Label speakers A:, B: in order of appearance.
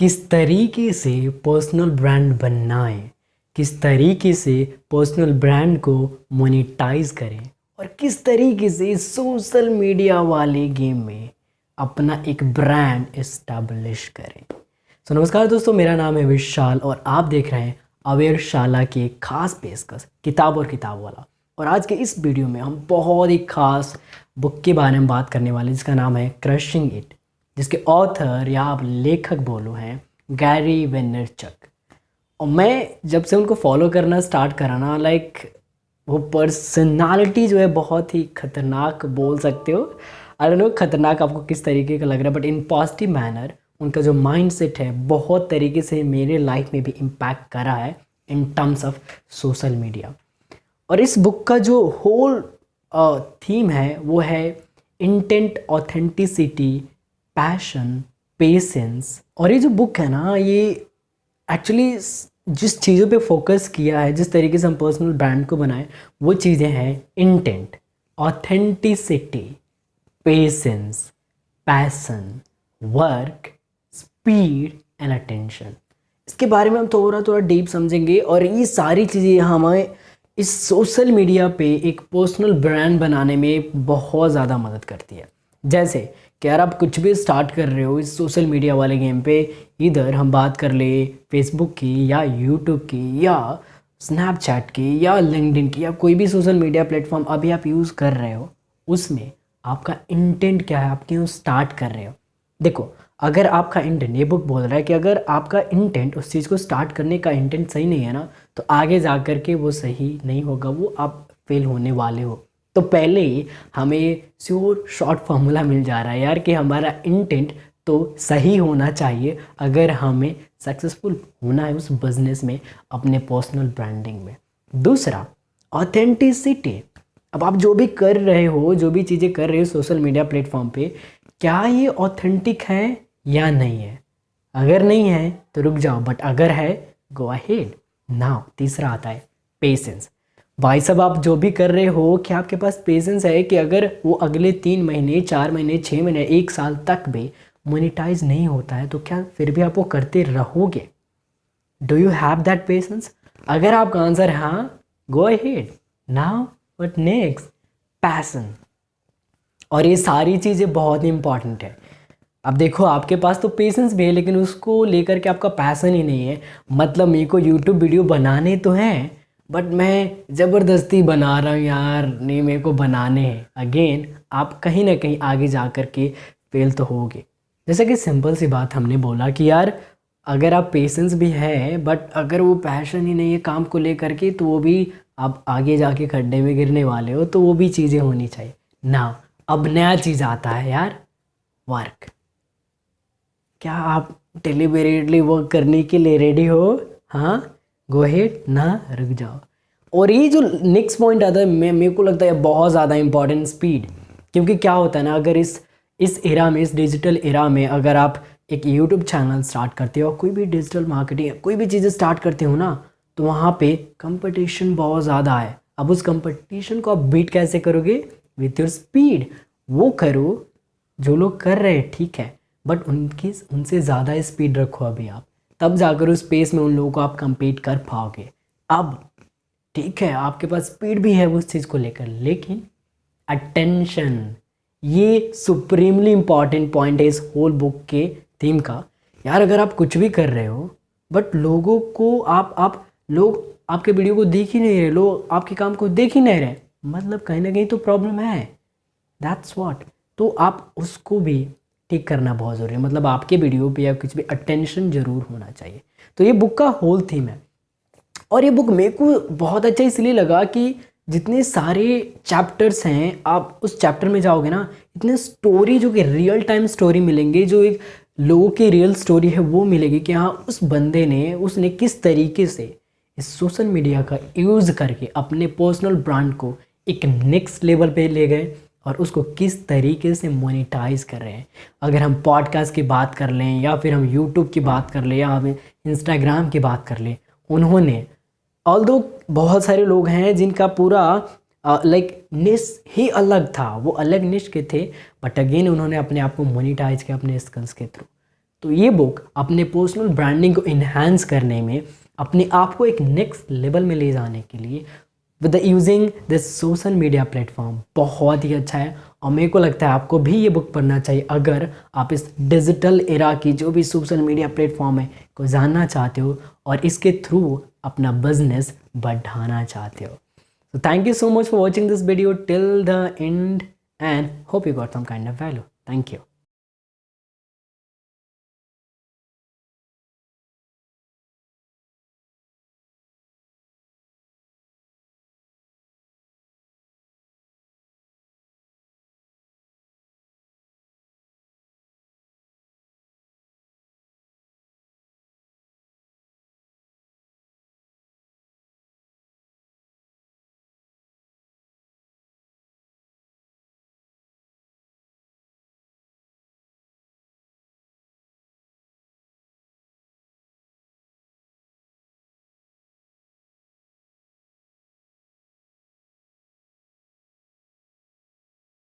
A: किस तरीके से पर्सनल ब्रांड बनाएँ, किस तरीके से पर्सनल ब्रांड को मोनेटाइज करें और किस तरीके से सोशल मीडिया वाले गेम में अपना एक ब्रांड इस्टेब्लिश करें। सो नमस्कार दोस्तों, मेरा नाम है विशाल और आप देख रहे हैं अवेयर शाला की एक खास पेशकश, किताब और किताब वाला। और आज के इस वीडियो में हम बहुत ही खास बुक के बारे में बात करने वाले जिसका नाम है क्रशिंग इट जिसके ऑथर या आप लेखक बोलो हैं गैरी वेनरचक और मैं जब से उनको फॉलो करना स्टार्ट करा ना लाइक वो पर्सनालिटी जो है बहुत ही खतरनाक बोल सकते हो। अरे नो खतरनाक आपको किस तरीके का लग रहा है बट इन पॉजिटिव मैनर उनका जो माइंड सेट है, बहुत तरीके से मेरे लाइफ में भी इम्पैक्ट करा है in terms of social media और इस बुक का जो होल थीम है, वो है इंटेंट ऑथेंटिसिटी पैशन पेशेंस और ये जो बुक है ना, ये एक्चुअली जिस चीज़ों पे फोकस किया है, जिस तरीके से हम पर्सनल ब्रांड को बनाए, वो चीज़ें हैं intent authenticity patience passion work speed and attention इसके बारे में हम थोड़ा थोड़ा डीप समझेंगे और ये सारी चीज़ें हमें इस सोशल मीडिया पे एक पर्सनल ब्रांड बनाने में बहुत ज़्यादा मदद करती है। जैसे कि यार आप कुछ भी स्टार्ट कर रहे हो इस सोशल मीडिया वाले गेम पे, इधर हम बात कर ले फेसबुक की या यूट्यूब की या स्नैपचैट की या लिंकडिन की या कोई भी सोशल मीडिया प्लेटफॉर्म अभी आप यूज़ कर रहे हो, उसमें आपका इंटेंट क्या है? आप क्यों स्टार्ट कर रहे हो? देखो, अगर आपका इंटेंट ये बुक बोल रहा है कि अगर आपका इंटेंट उस चीज़ को स्टार्ट करने का इंटेंट सही नहीं है ना तो आगे जा कर के वो सही नहीं होगा, वो आप फेल होने वाले हो। तो पहले ही हमें श्योर शॉर्ट फार्मूला मिल जा रहा है यार कि हमारा इंटेंट तो सही होना चाहिए अगर हमें सक्सेसफुल होना है उस बिज़नेस में, अपने पर्सनल ब्रांडिंग में। दूसरा ऑथेंटिसिटी अब आप जो भी कर रहे हो, जो भी चीज़ें कर रहे हो सोशल मीडिया प्लेटफॉर्म पे, क्या ये ऑथेंटिक है या नहीं है? अगर नहीं है तो रुक जाओ बट अगर है गो अहेड नाउ तीसरा आता है पेशेंस भाई साहब, आप जो भी कर रहे हो, क्या आपके पास पेशेंस है कि अगर वो अगले तीन महीने, चार महीने छः महीने, एक साल तक भी मोनिटाइज नहीं होता है तो क्या फिर भी आप वो करते रहोगे? Do you have that patience अगर आपका आंसर हाँ go ahead now but next passion और ये सारी चीज़ें बहुत ही इंपॉर्टेंट है। अब देखो, आपके पास तो पेशेंस भी है, लेकिन उसको लेकर के आपका पैसन ही नहीं है। मतलब मेरे को यूट्यूब वीडियो बनाने तो हैं बट मैं ज़बरदस्ती बना रहा हूँ यार, नहीं मेरे को बनाने हैं। अगेन आप कहीं ना कहीं आगे जा कर के फेल तो होगे। जैसे कि सिंपल सी बात हमने बोला कि यार, अगर आप पेशेंस भी है बट अगर वो पैशन ही नहीं है काम को लेकर के तो वो भी आप आगे जाके खड्डे में गिरने वाले हो तो वो भी चीज़ें होनी चाहिए। ना अब नया चीज़ आता है यार वर्क क्या आप डिलीवरेटली वर्क करने के लिए रेडी हो? हाँ? गो हेड ना रुक जाओ। और ये जो नेक्स्ट पॉइंट आता है, मैं, मेरे को लगता है बहुत ज़्यादा इंपॉर्टेंट स्पीड क्योंकि क्या होता है ना, अगर इस इस एरा में, इस डिजिटल एरा में अगर आप एक यूट्यूब चैनल स्टार्ट करते हो, कोई भी डिजिटल मार्केटिंग कोई भी चीज़ें स्टार्ट करते हो ना तो वहाँ पे कंपटीशन बहुत ज़्यादा है। अब उस कंपटीशन को आप बीट कैसे करोगे? विथ योर स्पीड वो करो, जो लोग कर रहे हैं, ठीक है बट उनकी, उनसे ज़्यादा स्पीड रखो अभी आप। तब जाकर उस स्पेस में उन लोगों को आप कंपीट कर पाओगे। अब, ठीक है, आपके पास स्पीड भी है उस चीज़ को लेकर, लेकिन अटेंशन ये सुप्रीमली इंपॉर्टेंट पॉइंट है इस होल बुक के थीम का। यार, अगर आप कुछ भी कर रहे हो बट लोगों को आप आप, लोग आपके वीडियो को देख ही नहीं रहे, लोग आपके काम को देख ही नहीं रहे मतलब कहीं ना कहीं तो प्रॉब्लम है। दैट्स वॉट तो आप उसको भी ठीक करना बहुत ज़रूरी है। मतलब आपके वीडियो पे या कुछ भी अटेंशन ज़रूर होना चाहिए। तो ये बुक का होल थीम है। और ये बुक मेरे को बहुत अच्छा इसलिए लगा कि जितने सारे चैप्टर्स हैं, आप उस चैप्टर में जाओगे ना, इतने स्टोरी जो कि रियल टाइम स्टोरी मिलेंगे, जो एक लोगों की रियल स्टोरी है, वो मिलेगी कि हाँ उस बंदे ने, उसने किस तरीके से इस सोशल मीडिया का यूज़ करके अपने पर्सनल ब्रांड को एक नेक्स्ट लेवल पे ले गए। और उसको किस तरीके से मोनिटाइज कर रहे हैं। अगर हम पॉडकास्ट की बात कर लें या फिर हम यूट्यूब की बात कर लें या हमें इंस्टाग्राम की बात कर लें, उन्होंने ऑल दो बहुत सारे लोग हैं जिनका पूरा लाइक निश ही अलग था, वो अलग निश के थे बट अगेन उन्होंने अपने आप को मोनिटाइज किया अपने स्किल्स के थ्रू तो ये बुक अपने पर्सनल ब्रांडिंग को इन्हांस करने में, अपने आप को एक नेक्स्ट लेवल में ले जाने के लिए with using this social media platform बहुत ही अच्छा है। और मेरे को लगता है आपको भी ये बुक पढ़ना चाहिए। अगर आप इस डिजिटल एरा की जो भी सोशल मीडिया प्लेटफॉर्म है, को जानना चाहते हो और इसके थ्रू अपना बिज़नेस बढ़ाना चाहते हो। So thank you so much for watching this video till the end and hope you got some kind of value. Thank you.